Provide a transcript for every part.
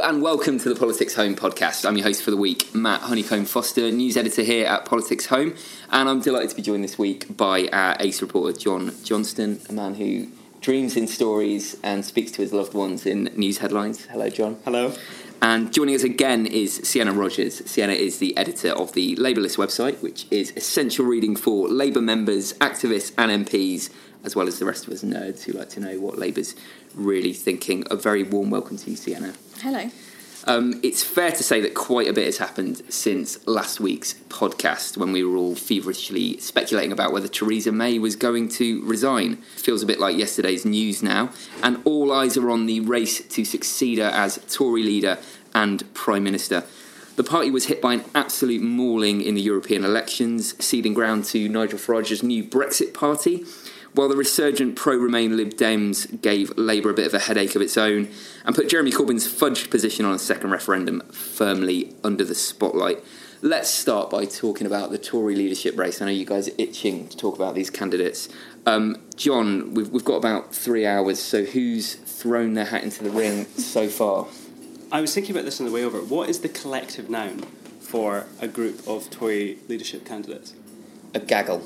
Hello and welcome to the Politics Home podcast. I'm your host for the week, Matt Honeycombe-Foster, news editor here at Politics Home, and I'm delighted to be joined this week by our ace reporter John Johnston, a man who dreams in stories and speaks to his loved ones in news headlines. Hello, John. Hello. And joining us again is Sienna Rodgers. Sienna is the editor of the LabourList website, which is essential reading for Labour members, activists, and MPs, as well as the rest of us nerds who like to know what Labour's really thinking. A very warm welcome to you, Sienna. Hello. Um, it's fair to say that quite a bit has happened since last week's podcast when we were all feverishly speculating about whether Theresa May was going to resign. Feels a bit like yesterday's news now, and all eyes are on the race to succeed her as Tory leader and Prime Minister. The party was hit by an absolute mauling in the European elections, ceding ground to Nigel Farage's new Brexit party while the resurgent pro Remain Lib Dems gave Labour a bit of a headache of its own and put Jeremy Corbyn's fudged position on a second referendum firmly under the spotlight. Let's start by talking about the Tory leadership race. I know you guys are itching to talk about these candidates. Um, John, we've, we've got about three hours, so who's thrown their hat into the ring so far? I was thinking about this on the way over. What is the collective noun for a group of Tory leadership candidates? A gaggle.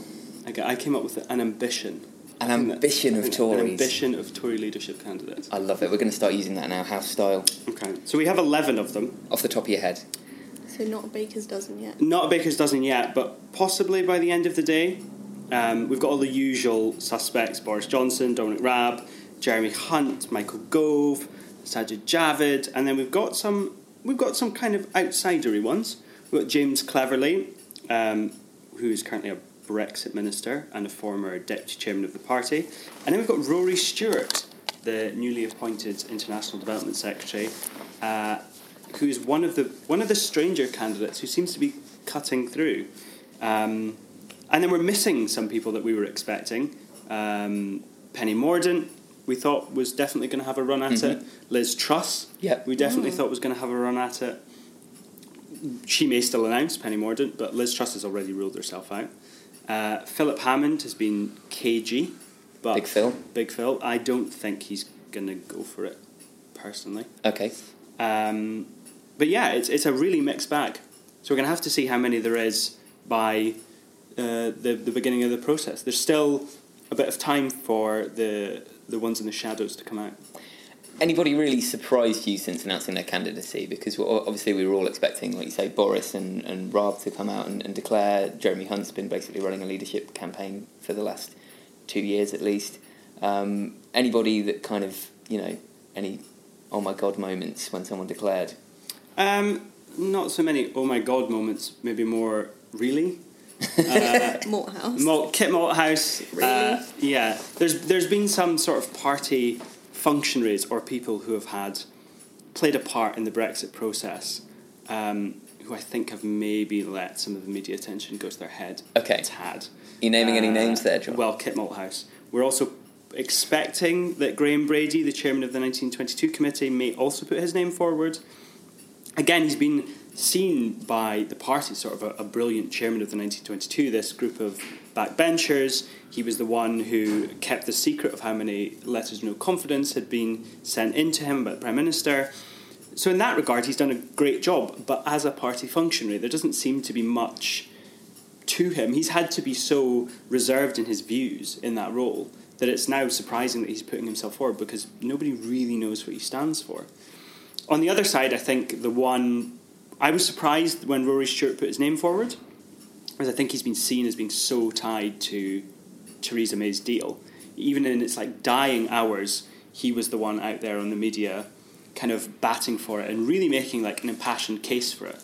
I, I came up with an ambition. An I think that- ambition of think Tories. An ambition of Tory leadership candidates. I love it. We're going to start using that now, house style. Okay. So we have 11 of them. Off the top of your head. So not a baker's dozen yet. Not a baker's dozen yet, but possibly by the end of the day. Um, we've got all the usual suspects Boris Johnson, Dominic Raab, Jeremy Hunt, Michael Gove, Sajid Javid, and then we've got some we've got some kind of outsidery ones. We've got James Cleverly, um, who is currently a Brexit minister and a former deputy chairman of the party. And then we've got Rory Stewart, the newly appointed international development secretary, uh, who is one of the one of the stranger candidates who seems to be cutting through. Um, and then we're missing some people that we were expecting. Um, Penny Mordaunt, we thought was definitely going to have a run at it. Liz Truss, Yep. we definitely thought was going to have a run at it. She may still announce Penny Mordaunt, but Liz Truss has already ruled herself out. Uh, Philip Hammond has been cagey, but Big Phil. Big Phil. I don't think he's going to go for it personally. Okay. Um, but yeah, it's it's a really mixed bag. So we're going to have to see how many there is by uh, the the beginning of the process. There's still a bit of time for the the ones in the shadows to come out. Anybody really surprised you since announcing their candidacy? Because obviously we were all expecting, like you say, Boris and, and Raab to come out and, and declare. Jeremy Hunt's been basically running a leadership campaign for the last two years at least. Um, anybody that kind of, you know, any oh my god moments when someone declared? Um, not so many oh my god moments. Maybe more really. Uh, Morehouse. Malt, Kit Malthouse. Really? Uh, yeah, there's there's been some sort of party functionaries or people who have had played a part in the Brexit process, um, who I think have maybe let some of the media attention go to their head. Okay. tad. you naming any Uh, names there, John? Well, Kit Malthouse. We're also expecting that Graham Brady, the chairman of the 1922 committee, may also put his name forward. Again, he's been seen by the party sort of a, a brilliant chairman of the 1922, this group of backbenchers. He was the one who kept the secret of how many letters of no confidence had been sent in to him by the Prime Minister. So, in that regard, he's done a great job. But as a party functionary, there doesn't seem to be much to him. He's had to be so reserved in his views in that role that it's now surprising that he's putting himself forward because nobody really knows what he stands for. On the other side, I think the one I was surprised when Rory Stewart put his name forward, because I think he's been seen as being so tied to Theresa May's deal. Even in its like dying hours, he was the one out there on the media, kind of batting for it and really making like an impassioned case for it.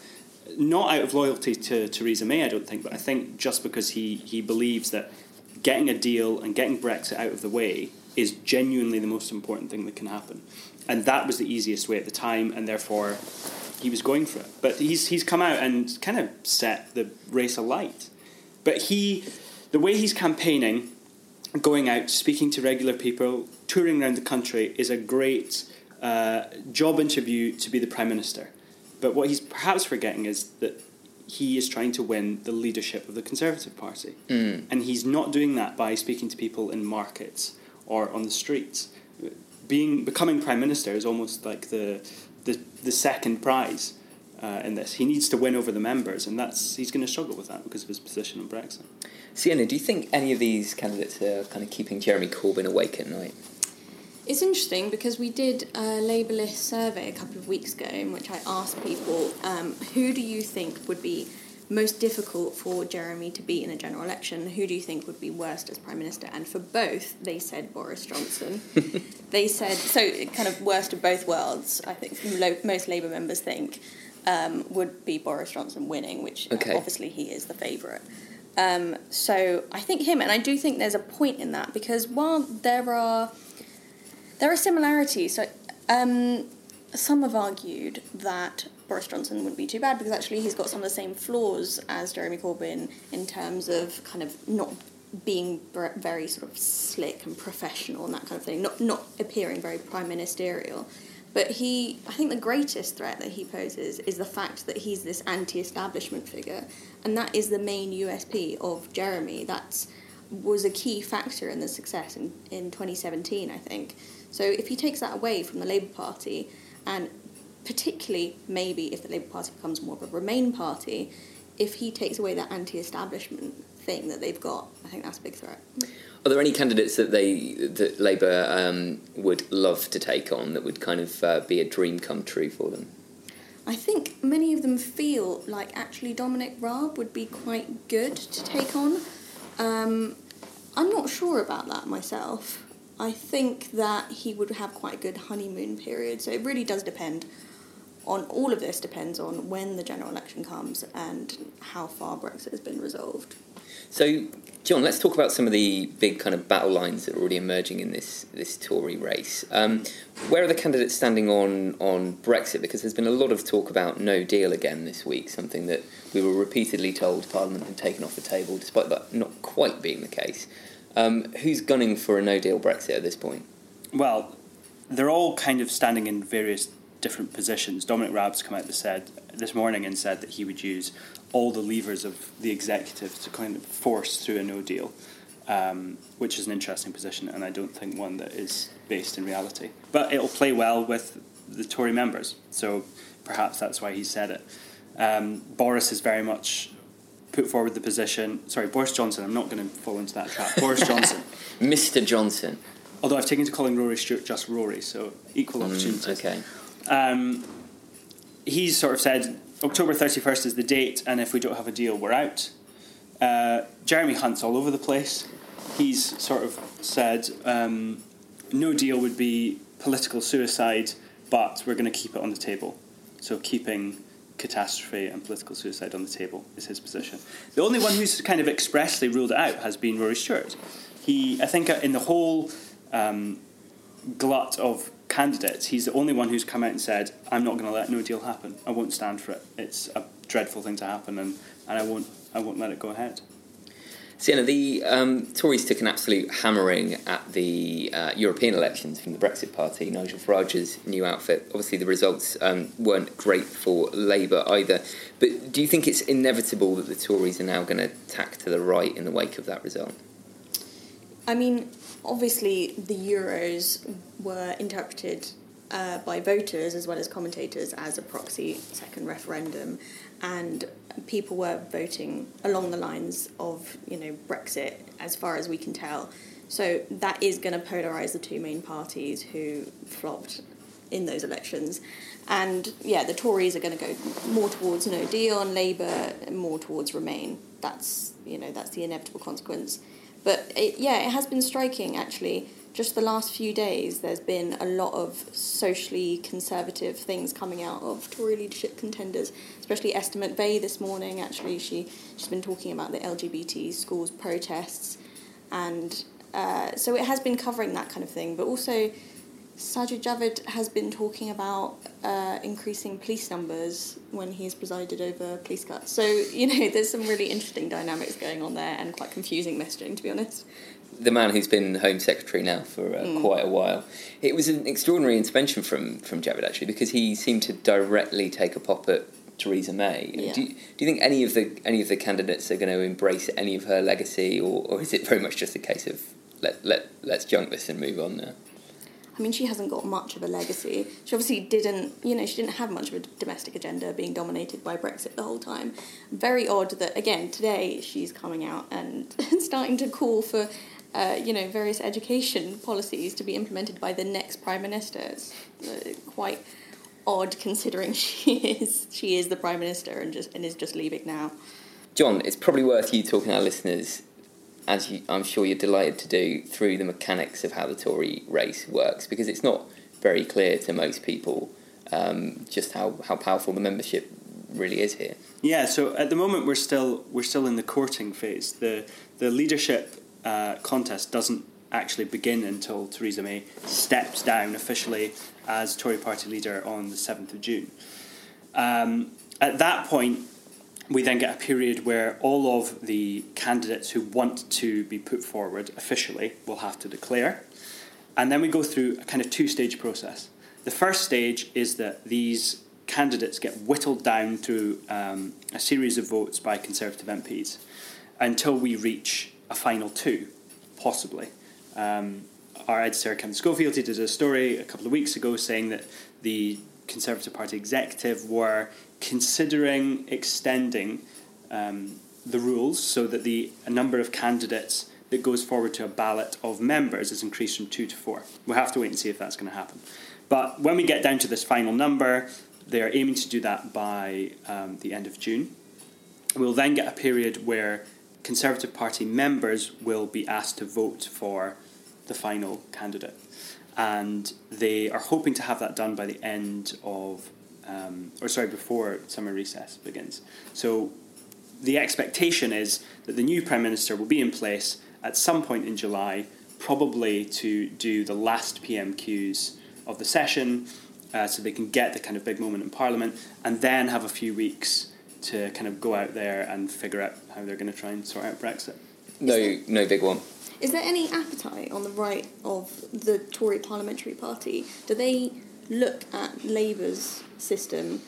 Not out of loyalty to Theresa May, I don't think, but I think just because he he believes that getting a deal and getting Brexit out of the way is genuinely the most important thing that can happen. And that was the easiest way at the time, and therefore he was going for it. But he's he's come out and kind of set the race alight. But he, the way he's campaigning, going out, speaking to regular people, touring around the country is a great uh, job interview to be the prime minister. But what he's perhaps forgetting is that he is trying to win the leadership of the Conservative Party, and he's not doing that by speaking to people in markets or on the streets. Being becoming prime minister is almost like the the the second prize uh, in this. He needs to win over the members, and that's he's going to struggle with that because of his position on Brexit. Sienna, do you think any of these candidates are kind of keeping Jeremy Corbyn awake at night? It's interesting because we did a LabourList survey a couple of weeks ago in which I asked people um, who do you think would be most difficult for Jeremy to beat in a general election? Who do you think would be worst as Prime Minister? And for both, they said Boris Johnson. they said, so kind of worst of both worlds, I think most Labour members think, um, would be Boris Johnson winning, which uh, Okay. obviously he is the favourite. Um, so I think him, and I do think there's a point in that because while there are there are similarities, so um, some have argued that Boris Johnson wouldn't be too bad because actually he's got some of the same flaws as Jeremy Corbyn in terms of kind of not being very sort of slick and professional and that kind of thing, not not appearing very prime ministerial. But he, I think the greatest threat that he poses is the fact that he's this anti-establishment figure, and that is the main USP of Jeremy. That's was a key factor in the success in, in 2017, I think. So if he takes that away from the Labour Party, and particularly maybe if the Labour Party becomes more of a Remain party, if he takes away that anti-establishment thing that they've got, I think that's a big threat. Are there any candidates that they that Labour um, would love to take on that would kind of uh, be a dream come true for them? I think many of them feel like actually Dominic Raab would be quite good to take on. Um, I'm not sure about that myself. I think that he would have quite a good honeymoon period. So it really does depend on all of this depends on when the general election comes and how far Brexit has been resolved. So, John, let's talk about some of the big kind of battle lines that are already emerging in this this Tory race. Um, where are the candidates standing on on Brexit? Because there's been a lot of talk about No Deal again this week, something that we were repeatedly told Parliament had taken off the table, despite that not quite being the case. Um, who's gunning for a No Deal Brexit at this point? Well, they're all kind of standing in various different positions. Dominic Raab's come out and said this morning and said that he would use all the levers of the executive to kind of force through a no deal, um, which is an interesting position, and I don't think one that is based in reality. But it'll play well with the Tory members, so perhaps that's why he said it. Um, Boris is very much put forward the position. Sorry, Boris Johnson. I'm not going to fall into that trap. Boris Johnson. Mr. Johnson. Although I've taken to calling Rory Stewart just Rory, so equal opportunities. Mm, okay. Um, he's sort of said October 31st is the date, and if we don't have a deal, we're out. Uh, Jeremy Hunt's all over the place. He's sort of said um, no deal would be political suicide, but we're going to keep it on the table. So keeping catastrophe and political suicide on the table is his position. The only one who's kind of expressly ruled it out has been Rory Stewart. He, I think, uh, in the whole um, glut of candidates, he's the only one who's come out and said, "I'm not going to let no deal happen. I won't stand for it. It's a dreadful thing to happen, and, and I won't I won't let it go ahead." Sienna, the um, Tories took an absolute hammering at the uh, European elections from the Brexit Party, Nigel Farage's new outfit. Obviously, the results um, weren't great for Labour either. But do you think it's inevitable that the Tories are now going to tack to the right in the wake of that result? I mean, obviously, the Euros were interpreted uh, by voters as well as commentators as a proxy second referendum, and people were voting along the lines of you know Brexit, as far as we can tell. So that is going to polarise the two main parties who flopped in those elections. And yeah, the Tories are going to go more towards No Deal, and Labour more towards Remain. That's you know that's the inevitable consequence. But it, yeah, it has been striking actually. Just the last few days, there's been a lot of socially conservative things coming out of Tory leadership contenders, especially Esther McVey this morning. Actually, she she's been talking about the LGBT schools protests, and uh, so it has been covering that kind of thing. But also, Sajid Javid has been talking about uh, increasing police numbers when he has presided over police cuts. So, you know, there's some really interesting dynamics going on there and quite confusing messaging, to be honest. The man who's been Home Secretary now for uh, quite a while. It was an extraordinary intervention from, from Javid, actually, because he seemed to directly take a pop at Theresa May. Yeah. Do, you, do you think any of the any of the candidates are going to embrace any of her legacy, or, or is it very much just a case of let let let's junk this and move on now? I mean, she hasn't got much of a legacy. She obviously didn't, you know, she didn't have much of a domestic agenda being dominated by Brexit the whole time. Very odd that, again, today she's coming out and starting to call for, uh, you know, various education policies to be implemented by the next Prime Minister. It's uh, quite odd considering she is she is the Prime Minister and just and is just leaving now. John, it's probably worth you talking to our listeners, as you, I'm sure you're delighted to do, through the mechanics of how the Tory race works, because it's not very clear to most people um, just how, how powerful the membership really is here. Yeah, so at the moment we're still we're still in the courting phase. The the leadership uh, contest doesn't actually begin until Theresa May steps down officially as Tory party leader on the 7th of June. Um, at that point, we then get a period where all of the candidates who want to be put forward officially will have to declare. And then we go through a kind of two stage process. The first stage is that these candidates get whittled down through um, a series of votes by Conservative MPs until we reach a final two, possibly. Um, our editor, Kevin Schofield, did a story a couple of weeks ago saying that the Conservative Party executive were considering extending um, the rules so that the number of candidates that goes forward to a ballot of members is increased from two to four. We'll have to wait and see if that's going to happen. But when we get down to this final number, they're aiming to do that by um, the end of June. We'll then get a period where Conservative Party members will be asked to vote for the final candidate. And they are hoping to have that done by the end of, um, or sorry, before summer recess begins. So the expectation is that the new Prime Minister will be in place at some point in July, probably to do the last PMQs of the session, uh, so they can get the kind of big moment in Parliament, and then have a few weeks to kind of go out there and figure out how they're going to try and sort out Brexit. No, no big one. Is there any appetite on the right of the Tory parliamentary party? Do they look at Labour's system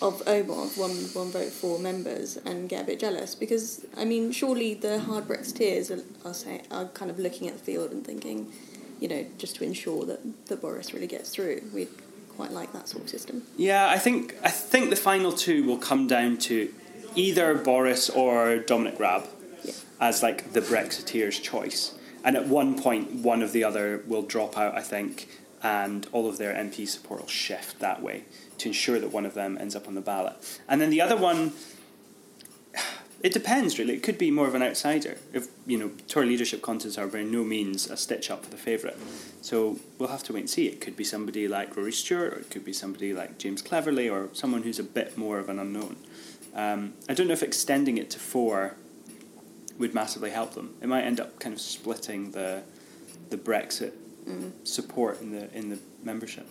of OMOV, one, one vote for members, and get a bit jealous? Because, I mean, surely the hard Brexiteers are, are, say, are kind of looking at the field and thinking, you know, just to ensure that, that Boris really gets through, we'd quite like that sort of system. Yeah, I think I think the final two will come down to either Boris or Dominic Raab Yeah. as like the Brexiteers' choice. And at one point, one of the other will drop out, I think, and all of their MP support will shift that way to ensure that one of them ends up on the ballot. And then the other one, it depends really. It could be more of an outsider. If you know, Tory leadership contests are by no means a stitch up for the favourite. So we'll have to wait and see. It could be somebody like Rory Stewart, or it could be somebody like James Cleverly, or someone who's a bit more of an unknown. Um, I don't know if extending it to four would massively help them. It might end up kind of splitting the the Brexit support in the in the membership.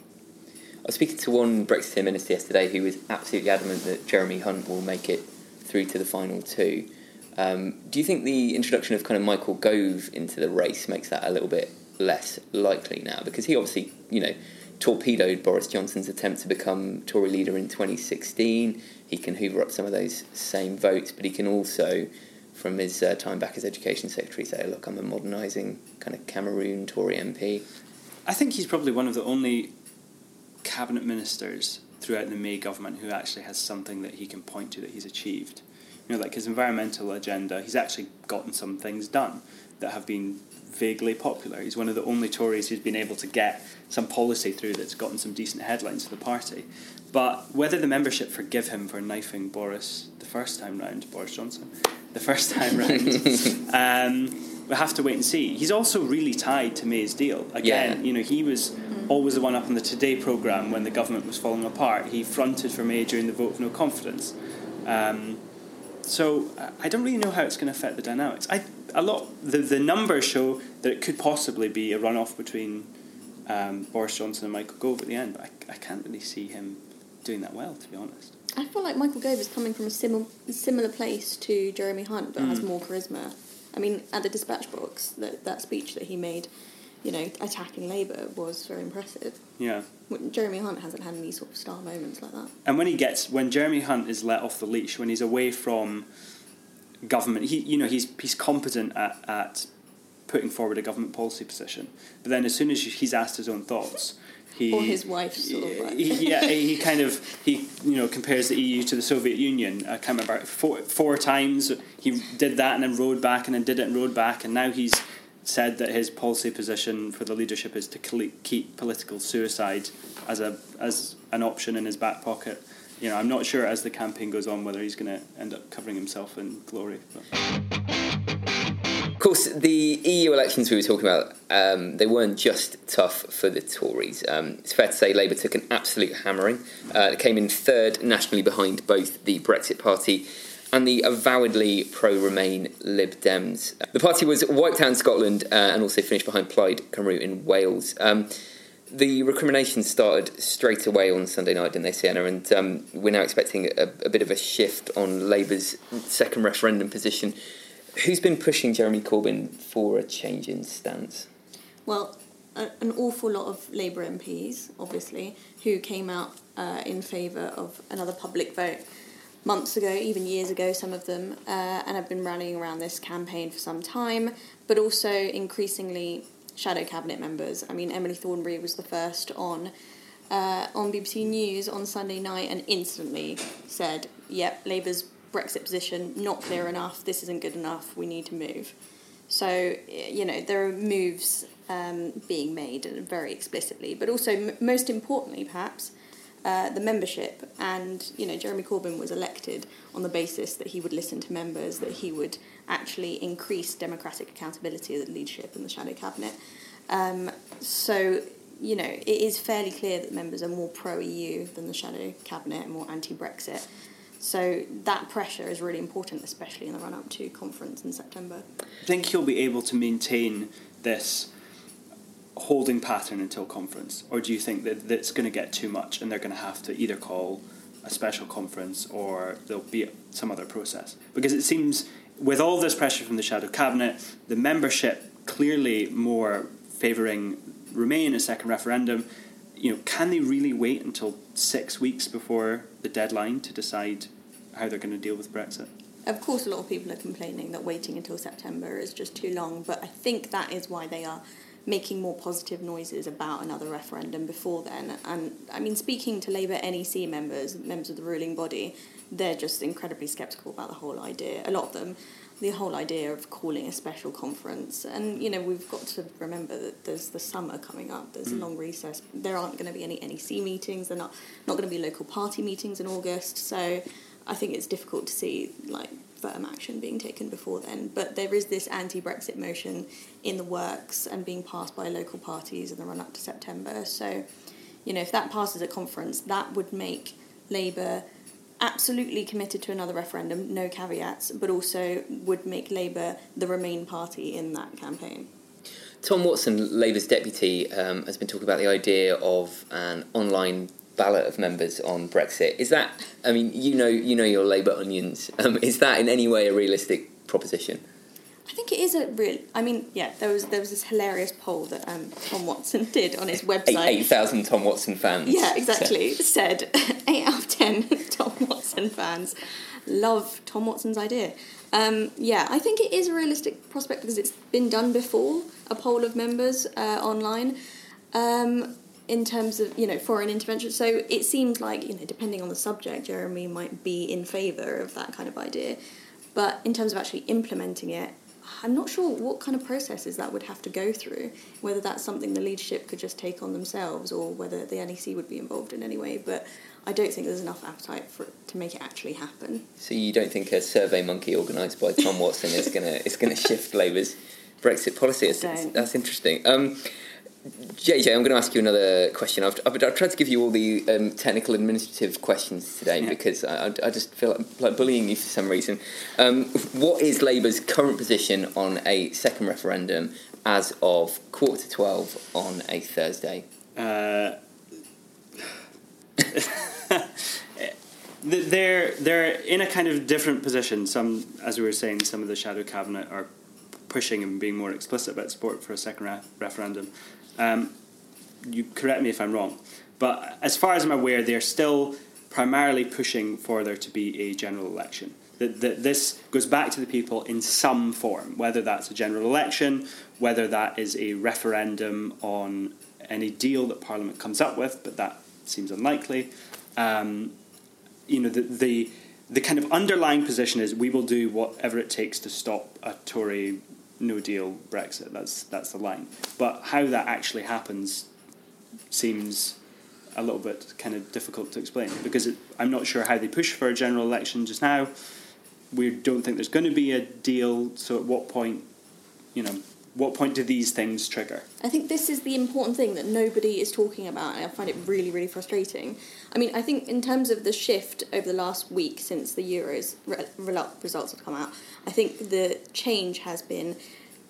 I was speaking to one Brexiteer minister yesterday who was absolutely adamant that Jeremy Hunt will make it through to the final two. Um, do you think the introduction of kind of Michael Gove into the race makes that a little bit less likely now? Because he obviously, you know, torpedoed Boris Johnson's attempt to become Tory leader in 2016. He can hoover up some of those same votes, but he can also, from his uh, time back as Education Secretary, say, look, I'm a modernising kind of Cameroon Tory MP. I think he's probably one of the only cabinet ministers throughout the May government who actually has something that he can point to that he's achieved. You know, like his environmental agenda, he's actually gotten some things done that have been vaguely popular. He's one of the only Tories who's been able to get some policy through that's gotten some decent headlines for the party. But whether the membership forgive him for knifing Boris the first time round, Boris Johnson, the first time round, um, we'll have to wait and see. He's also really tied to May's deal. Again, Yeah. you know, he was always the one up on the Today programme when the government was falling apart. He fronted for May during the vote of no confidence. Um, so I- I don't really know how it's going to affect the dynamics. I a lot the the numbers show that it could possibly be a runoff between um, Boris Johnson and Michael Gove at the end, but I, I can't really see him doing that well, to be honest. I feel like Michael Gove is coming from a similar similar place to Jeremy Hunt, but has mm. more charisma. I mean, at the dispatch box, that that speech that he made, you know, attacking Labour was very impressive. Yeah. Jeremy Hunt hasn't had any sort of star moments like that. And when he gets when Jeremy Hunt is let off the leash, when he's away from government, he you know he's he's competent at, at putting forward a government policy position. But then, as soon as he's asked his own thoughts, he or his wife sort of like. yeah, he kind of he you know compares the EU to the Soviet Union. I can't remember four four times he did that and then rode back and then did it and rode back and now he's said that his policy position for the leadership is to keep political suicide as a as an option in his back pocket. You know, I'm not sure as the campaign goes on whether he's going to end up covering himself in glory. But. Of course, the EU elections we were talking about, um, they weren't just tough for the Tories. Um, it's fair to say Labour took an absolute hammering. Uh, it came in third nationally behind both the Brexit Party and the avowedly pro Remain Lib Dems. The party was wiped out in Scotland uh, and also finished behind Plaid Cymru in Wales. Um, the recriminations started straight away on Sunday night, didn't they, Sienna? And um, we're now expecting a, a, bit of a shift on Labour's second referendum position. Who's been pushing Jeremy Corbyn for a change in stance? Well, a, an awful lot of Labour MPs, obviously, who came out uh, in favour of another public vote months ago, even years ago, some of them, uh, and have been rallying around this campaign for some time, but also increasingly shadow cabinet members. I mean, Emily Thornberry was the first on. Uh, on BBC News on Sunday night and instantly said, Yep, Labour's Brexit position not clear enough. This isn't good enough. We need to move. So you know there are moves um, being made very explicitly, but also m- most importantly, perhaps. Uh, the membership and you know Jeremy Corbyn was elected on the basis that he would listen to members that he would actually increase democratic accountability of the leadership and the shadow cabinet um, so you know it is fairly clear that members are more pro EU than the shadow cabinet and more anti Brexit so that pressure is really important, especially in the run up to conference in September. I think he'll be able to maintain this holding pattern until conference, or do you think that that's going to get too much and they're going to have to either call a special conference or there'll be some other process? Because it seems with all this pressure from the shadow cabinet, the membership clearly more favouring Remain a second referendum you know, can they really wait until six weeks before the deadline to decide how they're going to deal with Brexit? Of course, a lot of people are complaining that waiting until September is just too long, but I think that is why they are making more positive noises about another referendum before then. And I mean, speaking to Labour NEC members, members of the ruling body, they're just incredibly sceptical about the whole idea. A lot of them the whole idea of calling a special conference. And, you know, we've got to remember that there's the summer coming up, there's mm. a long recess. There aren't going to be any NEC meetings, there are not, not going to be local party meetings in August. So I think it's difficult to see, like, firm action being taken before then. But there is this anti Brexit motion in the works and being passed by local parties in the run up to September. So, you know, if that passes at conference, that would make Labour absolutely committed to another referendum, no caveats, but also would make Labour the Remain party in that campaign. Tom Watson, Labour's deputy, um, has been talking about the idea of an online ballot of members on Brexit. Is that? I mean, you know, you know your Labour onions. Um, is that in any way a realistic proposition? I think it is a real. I mean, yeah, there was there was this hilarious poll that um, Tom Watson did on his website. Eight thousand Tom Watson fans. Yeah, exactly. said eight out of ten Tom Watson fans love Tom Watson's idea. Um, yeah, I think it is a realistic prospect because it's been done before. A poll of members uh, online. Um, in terms of you know foreign intervention. So it seems like you know depending on the subject, Jeremy might be in favour of that kind of idea, but in terms of actually implementing it, I'm not sure what kind of processes that would have to go through, whether that's something the leadership could just take on themselves or whether the NEC would be involved in any way. But I don't think there's enough appetite for it to make it actually happen. So you don't think a survey monkey organised by Tom Watson is gonna is gonna shift Labour's Brexit policy? That's, that's interesting. Um, JJ, I'm going to ask you another question. I've, I've, I've tried to give you all the um, technical administrative questions today yeah. because I, I, just feel like, like bullying you for some reason. Um, what is Labour's current position on a second referendum as of quarter to 12 on a Thursday? Uh, they're, they're in a kind of different position. Some, as we were saying, some of the shadow cabinet are pushing and being more explicit about support for a second re- referendum. Um, you correct me if I'm wrong, but as far as I'm aware, they're still primarily pushing for there to be a general election. That, that this goes back to the people in some form, whether that's a general election, whether that is a referendum on any deal that Parliament comes up with, but that seems unlikely. Um, you know, the, the the kind of underlying position is we will do whatever it takes to stop a Tory no deal Brexit. That's that's the line. But how that actually happens seems a little bit kind of difficult to explain because it, I'm not sure how they push for a general election just now. We don't think there's going to be a deal. So at what point, you know, what point do these things trigger? I think this is the important thing that nobody is talking about, and I find it really, really frustrating. I mean, I think in terms of the shift over the last week since the Euros re- results have come out, I think the change has been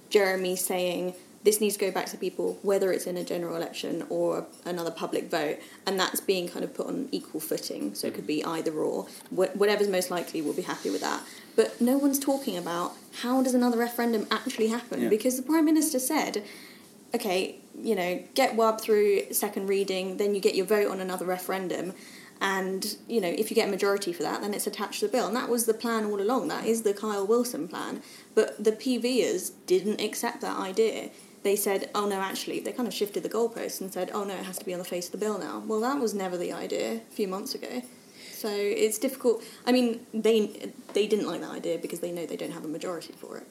Jeremy saying this needs to go back to people, whether it's in a general election or another public vote, and that's being kind of put on equal footing. So it could be either or. Wh- whatever's most likely, we'll be happy with that. But no one's talking about how does another referendum actually happen? Yeah. Because the Prime Minister said, okay, you know, get WAB through second reading, then you get your vote on another referendum. And, you know, if you get a majority for that, then it's attached to the bill. And that was the plan all along. That is the Kyle Wilson plan. But the PVers didn't accept that idea. They said, oh no, actually, they kind of shifted the goalposts and said, oh no, it has to be on the face of the bill now. Well, that was never the idea a few months ago. So it's difficult. I mean, they they didn't like that idea because they know they don't have a majority for it.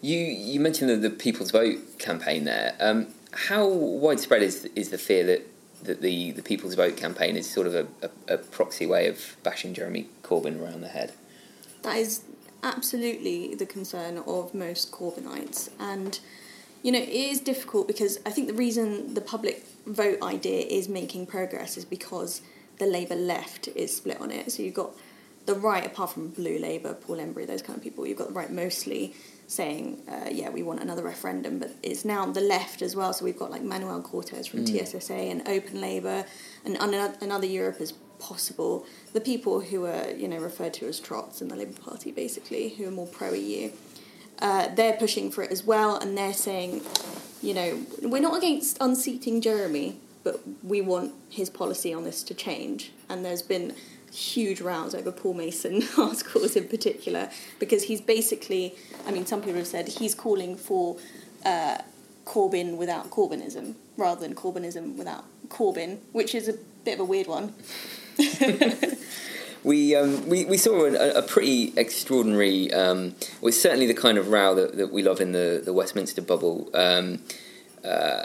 You you mentioned the, the People's Vote campaign there. Um, how widespread is is the fear that, that the, the People's Vote campaign is sort of a, a, a proxy way of bashing Jeremy Corbyn around the head? That is absolutely the concern of most Corbynites. And, you know, it is difficult because I think the reason the public vote idea is making progress is because the Labour left is split on it. So you've got the right, apart from Blue Labour, Paul Embery, those kind of people, you've got the right mostly saying, uh, yeah, we want another referendum, but it's now the left as well. So we've got like Manuel Cortes from TSSA and Open Labour and another, another Europe is possible. The people who are, you know, referred to as trots in the Labour Party, basically, who are more pro EU, uh, they're pushing for it as well, and they're saying, you know, we're not against unseating Jeremy, but we want his policy on this to change. And there's been huge rows over Paul Mason articles in particular because he's basically, I mean, some people have said he's calling for uh, Corbyn without Corbynism rather than Corbynism without Corbyn, which is a bit of a weird one. We, um, we, we saw a, a pretty extraordinary, um, well, certainly the kind of row that, that we love in the, the Westminster bubble. Um, uh,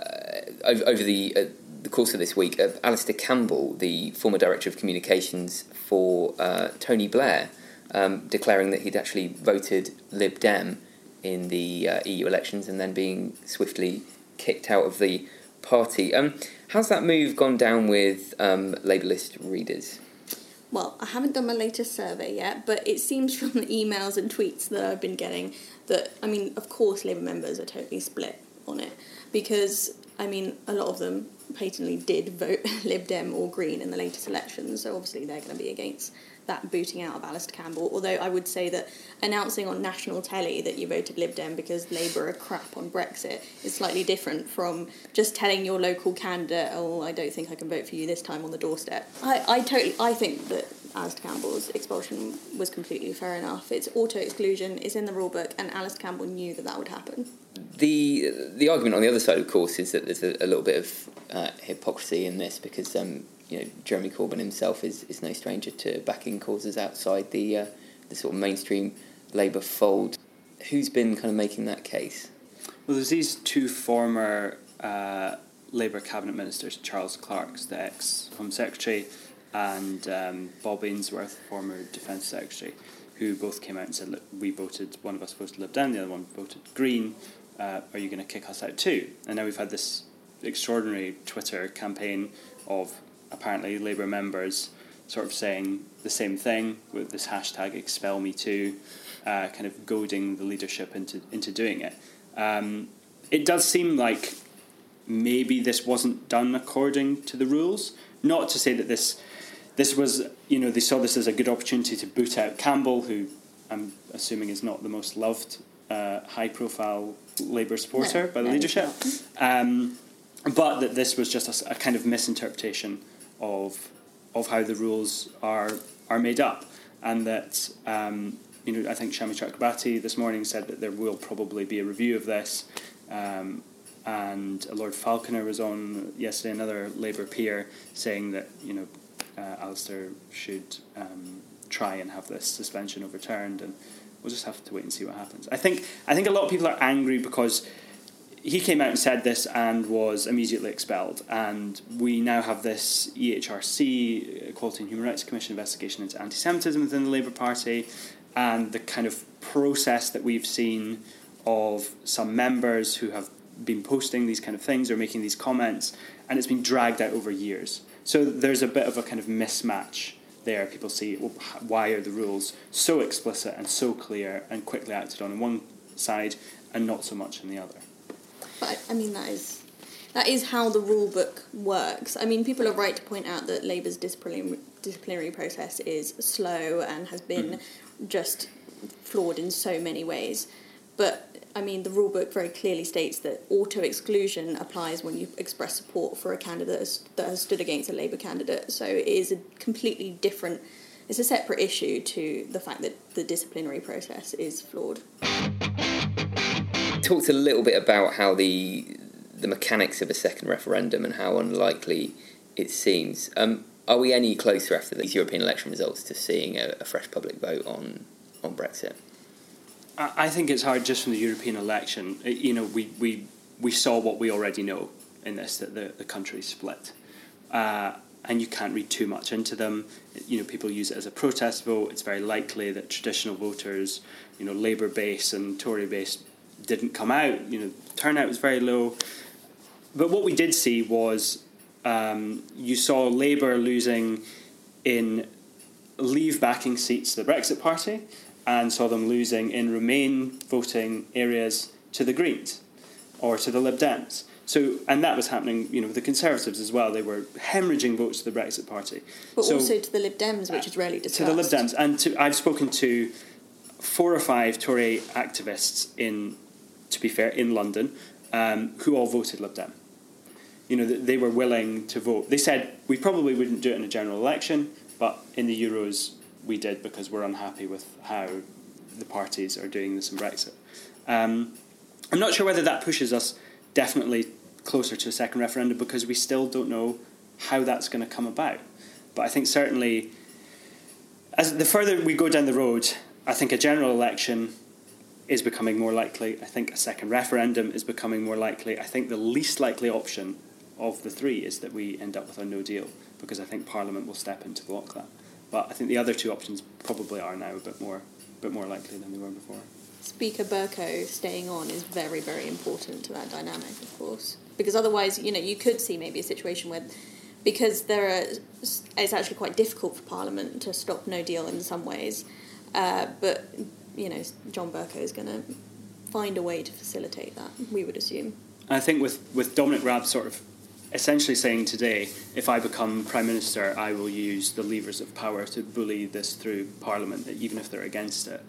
over, over the, uh, the course of this week, uh, Alastair Campbell, the former Director of Communications for uh, Tony Blair, um, declaring that he'd actually voted Lib Dem in the uh, EU elections and then being swiftly kicked out of the party. Um, how's that move gone down with um, readers? Well, I haven't done my latest survey yet, but it seems from the emails and tweets that I've been getting that, I mean, of course, Labour members are totally split on it because, I mean, a lot of them patently did vote Lib Dem or Green in the latest elections, so obviously they're going to be against that booting out of Alastair Campbell. Although I would say that announcing on national telly that you voted Lib Dem because Labour are crap on Brexit is slightly different from just telling your local candidate, "Oh, I don't think I can vote for you this time" on the doorstep. I, I totally, I think that Alastair Campbell's expulsion was completely fair enough. It's auto exclusion, it's in the rule book, and Alastair Campbell knew that that would happen. The the argument on the other side, of course, is that there's a, a little bit of uh, hypocrisy in this because um, you know Jeremy Corbyn himself is, is no stranger to backing causes outside the uh, the sort of mainstream Labour fold. Who's been kind of making that case? Well, there's these two former uh, Labour cabinet ministers, Charles Clarks, the ex Home Secretary, and um, Bob Ainsworth, former Defence Secretary, who both came out and said, "Look, we voted. One of us voted Lib Dem, the other one voted Green. Uh, are you going to kick us out too?" And now we've had this extraordinary Twitter campaign of apparently Labour members sort of saying the same thing with this hashtag expel me too, uh, kind of goading the leadership into into doing it. Um, it does seem like maybe this wasn't done according to the rules. Not to say that this this was you know they saw this as a good opportunity to boot out Campbell, who I'm assuming is not the most loved uh, high profile Labour supporter No, by the no, leadership. Um, but that this was just a kind of misinterpretation of of how the rules are are made up, and that um, you know I think Shami Chakrabarti this morning said that there will probably be a review of this. Um, and Lord Falconer was on yesterday, another Labour peer, saying that you know uh, Alastair should um, try and have this suspension overturned, and we'll just have to wait and see what happens. I think I think a lot of people are angry because he came out and said this and was immediately expelled, and we now have this EHRC Equality and Human Rights Commission investigation into anti-Semitism within the Labour Party, and the kind of process that we've seen of some members who have been posting these kind of things or making these comments, and it's been dragged out over years. So there's a bit of a kind of mismatch there. People see well, why are the rules so explicit and so clear and quickly acted on in one side and not so much in the other. But I mean that is that is how the rule book works. I mean, people are right to point out that Labour's disciplinary disciplinary process is slow and has been mm. just flawed in so many ways. But I mean, the rule book very clearly states that auto exclusion applies when you express support for a candidate that has stood against a Labour candidate. So it is a completely different, it's a separate issue to the fact that the disciplinary process is flawed. Talked a little bit about how the the mechanics of a second referendum and how unlikely it seems. Um, are we any closer after these European election results to seeing a, a fresh public vote on on Brexit? I think it's hard just from the European election. Uh, you know, we, we, we saw what we already know in this that the, the country split. Uh, and you can't read too much into them. You know, people use it as a protest vote. It's very likely that traditional voters, you know, Labour base and Tory base didn't come out. You know, turnout was very low. But what we did see was um, you saw Labour losing in leave backing seats to the Brexit Party and saw them losing in Remain voting areas to the Greens or to the Lib Dems. So, and that was happening, you know, with the Conservatives as well. They were hemorrhaging votes to the Brexit Party. But so, also to the Lib Dems, which is rarely discussed. To the Lib Dems. And to, I've spoken to four or five Tory activists in, to be fair, in London, um, who all voted Lib Dem. You know, they were willing to vote. They said, we probably wouldn't do it in a general election, but in the Euros, we did because we're unhappy with how the parties are doing this in Brexit. Um, I'm not sure whether that pushes us definitely closer to a second referendum because we still don't know how that's going to come about. But I think certainly, as the further we go down the road, I think a general election is becoming more likely. I think a second referendum is becoming more likely. I think the least likely option of the three is that we end up with a no deal because I think Parliament will step in to block that. But I think the other two options probably are now a bit more, bit more likely than they were before. Speaker Bercow staying on is very, very important to that dynamic, of course, because otherwise, you know, you could see maybe a situation where, because there are, it's actually quite difficult for Parliament to stop No Deal in some ways, uh, but you know, John Bercow is going to find a way to facilitate that. We would assume. I think with with Dominic Raab sort of essentially saying today, if I become Prime Minister, I will use the levers of power to bully this through Parliament, even if they're against it,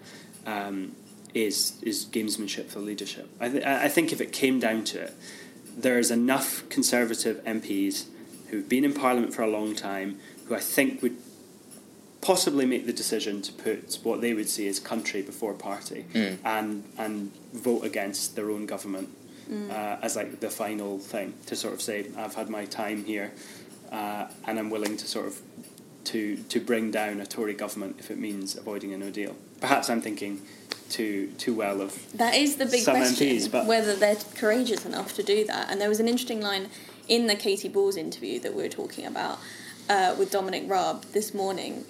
um, is, is gamesmanship for leadership. I, th- I think if it came down to it, there's enough Conservative MPs who've been in Parliament for a long time who I think would possibly make the decision to put what they would see as country before party mm. and, and vote against their own government mm. uh, as like the final thing to sort of say I've had my time here, uh, and I'm willing to sort of to to bring down a Tory government if it means avoiding a No Deal. Perhaps I'm thinking too too well of that is the big question MPs, but whether they're courageous enough to do that. And there was an interesting line in the Katy Balls interview that we were talking about uh, with Dominic Raab this morning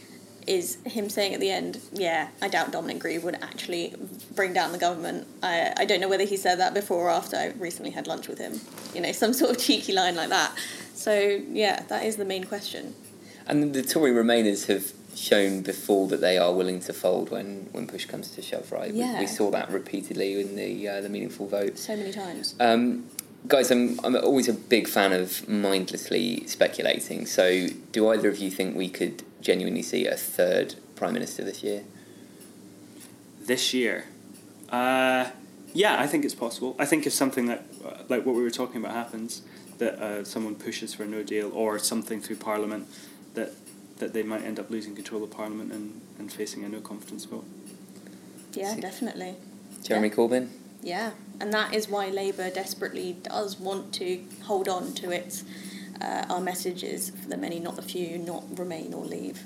is him saying at the end, yeah, I doubt Dominic Grieve would actually bring down the government. I, I don't know whether he said that before or after. I recently had lunch with him. You know, some sort of cheeky line like that. So, yeah, that is the main question. And the Tory Remainers have shown before that they are willing to fold when, when push comes to shove, right? Yeah. We, we saw that repeatedly in the uh, the meaningful vote. So many times. Um, guys, I'm, I'm always a big fan of mindlessly speculating. So, do either of you think we could genuinely see a third prime minister this year? This year, uh, yeah, I think it's possible. I think if something like uh, like what we were talking about happens, that uh, someone pushes for a no deal or something through Parliament, that that they might end up losing control of Parliament and, and facing a no confidence vote. Yeah, definitely. Jeremy Yeah. Corbyn. Yeah, and that is why Labour desperately does want to hold on to its uh, our messages for the many, not the few, not remain or leave.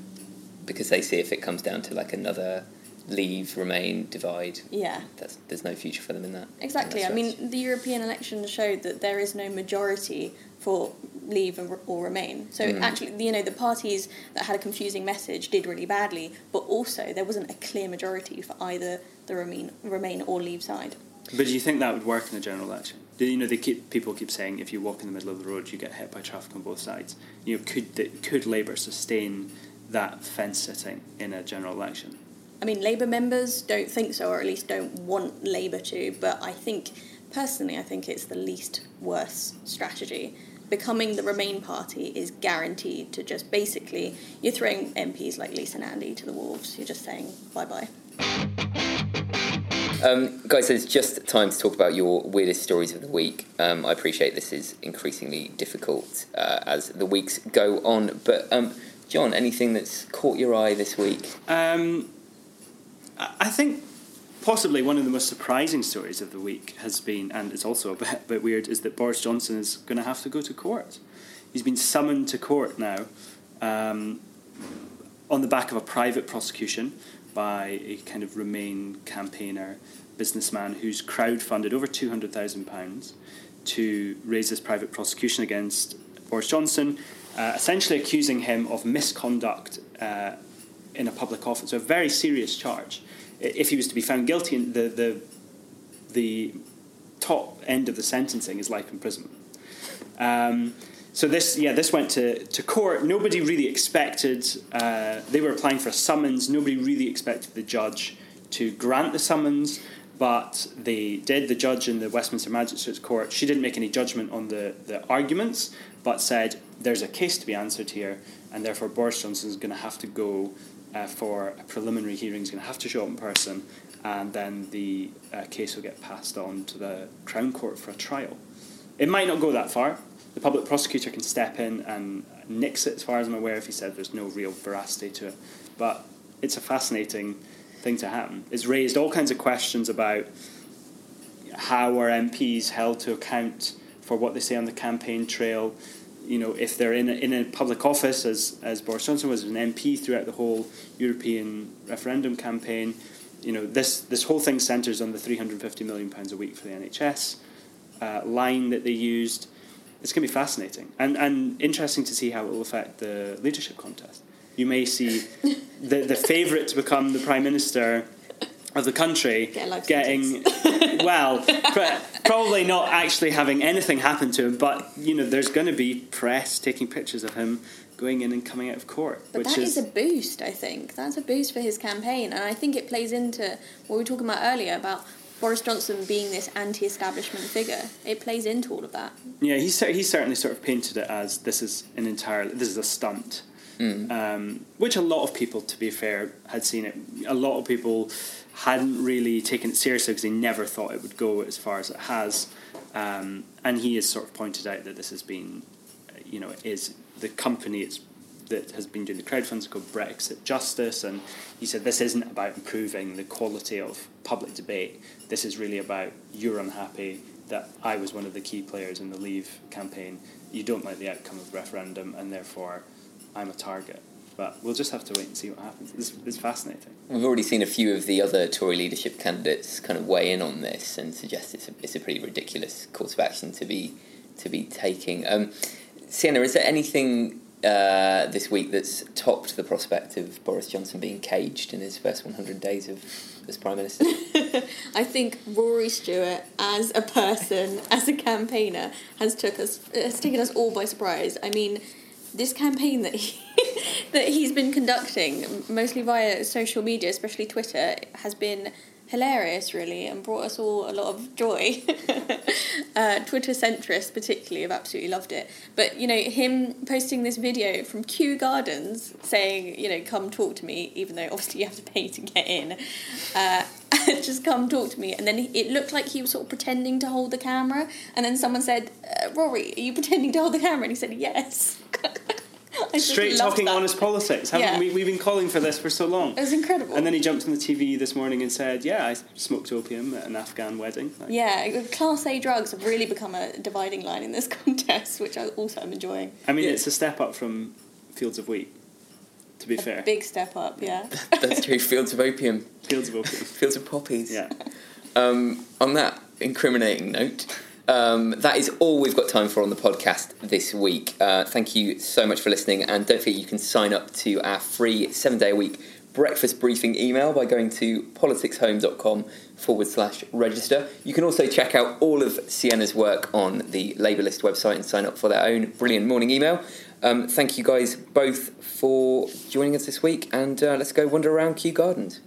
because they see if it comes down to like another leave, remain, divide, Yeah, that's, there's no future for them in that. exactly. I That's right. mean, the European elections showed that there is no majority for leave or remain. So Mm. actually, you know, the parties that had a confusing message did really badly, but also there wasn't a clear majority for either the remain, remain or leave side. But do you think that would work in a general election? You know they keep people keep saying if you walk in the middle of the road you get hit by traffic on both sides. You know, could the, could Labour sustain that fence sitting in a general election? I mean, Labour members don't think so, or at least don't want Labour to. But I think, personally, I think it's the least worst strategy. Becoming the Remain party is guaranteed to just basically you're throwing MPs like Lisa and Andy to the wolves. You're just saying bye bye. Um, guys, it's just time to talk about your weirdest stories of the week. Um, I appreciate this is increasingly difficult uh, as the weeks go on. But, um, John, anything that's caught your eye this week? Um, I I think possibly one of the most surprising stories of the week has been, and it's also a bit, bit weird, is that Boris Johnson is going to have to go to court. He's been summoned to court now um, on the back of a private prosecution by a kind of Remain campaigner, businessman who's crowdfunded over £200,000 to raise this private prosecution against Boris Johnson, uh, essentially accusing him of misconduct uh, in a public office. So a very serious charge. If he was to be found guilty, the the the top end of the sentencing is life imprisonment. Um, so this, yeah, this went to, to court. Nobody really expected. Uh, they were applying for a summons. Nobody really expected the judge to grant the summons, but they did. The judge in the Westminster Magistrates Court, she didn't make any judgment on the, the arguments, but said there's a case to be answered here, and therefore Boris Johnson is going to have to go uh, for a preliminary hearing. He's going to have to show up in person, and then the uh, case will get passed on to the Crown Court for a trial. It might not go that far. The public prosecutor can step in and nix it, as far as I'm aware, if he said there's no real veracity to it. But it's a fascinating thing to happen. It's raised all kinds of questions about how are MPs held to account for what they say on the campaign trail. You know, if they're in a, in a public office, as, as Boris Johnson was an MP throughout the whole European referendum campaign, you know, this, this whole thing centres on the £350 million a week for the NHS uh, line that they used. It's going to be fascinating and, and interesting to see how it will affect the leadership contest. You may see the, the favourite to become the Prime Minister of the country Get getting, well, pr- probably not actually having anything happen to him, but, you know, there's going to be press taking pictures of him going in and coming out of court. But which that is a boost, I think. That's a boost for his campaign, and I think it plays into what we were talking about earlier about Boris Johnson being this anti-establishment figure. It plays into all of that. Yeah, he's cer- he certainly sort of painted it as this is an entirely this is a stunt, um, which a lot of people, to be fair, had seen it. A lot of people hadn't really taken it seriously because they never thought it would go as far as it has, um, and he has sort of pointed out that this has been, you know, is the company it's that has been doing the crowdfunds called Brexit Justice, and he said this isn't about improving the quality of public debate. This is really about you're unhappy that I was one of the key players in the Leave campaign. You don't like the outcome of the referendum, and therefore I'm a target. But we'll just have to wait and see what happens. It's, it's fascinating. We've already seen a few of the other Tory leadership candidates kind of weigh in on this and suggest it's a, it's a pretty ridiculous course of action to be to be taking. Um, Sienna, is there anything uh, this week that's topped the prospect of Boris Johnson being caged in his first 100 days of as Prime Minister? I think Rory Stewart, as a person, as a campaigner, has took us has taken us all by surprise. I mean, this campaign that he, that he's been conducting, mostly via social media, especially Twitter, has been hilarious, really, and brought us all a lot of joy. uh, Twitter centrists, particularly, have absolutely loved it. But you know, him posting this video from Kew Gardens saying, you know, come talk to me, even though obviously you have to pay to get in. Uh, just come talk to me. And then it looked like he was sort of pretending to hold the camera. And then someone said, uh, Rory, are you pretending to hold the camera? And he said, yes. I just Straight loved talking that. honest politics. Haven't Yeah. we? We've been calling for this for so long. It was incredible. And then he jumped on the TV this morning and said, "Yeah, I smoked opium at an Afghan wedding." Like, yeah, Class A drugs have really become a dividing line in this contest, which I also am enjoying. I mean, Yeah. it's a step up from Fields of Wheat. To be fair, Big step up, yeah. That's true. Fields of opium, Fields of Opium. fields of poppies. Yeah. Um, on that incriminating note, um, that is all we've got time for on the podcast this week. Uh, thank you so much for listening, and don't forget you can sign up to our free seven day a week breakfast briefing email by going to politicshome.com forward slash register. You can also check out all of Sienna's work on the LabourList website and sign up for their own brilliant morning email. Um, thank you guys both for joining us this week, and uh, let's go wander around Kew Gardens.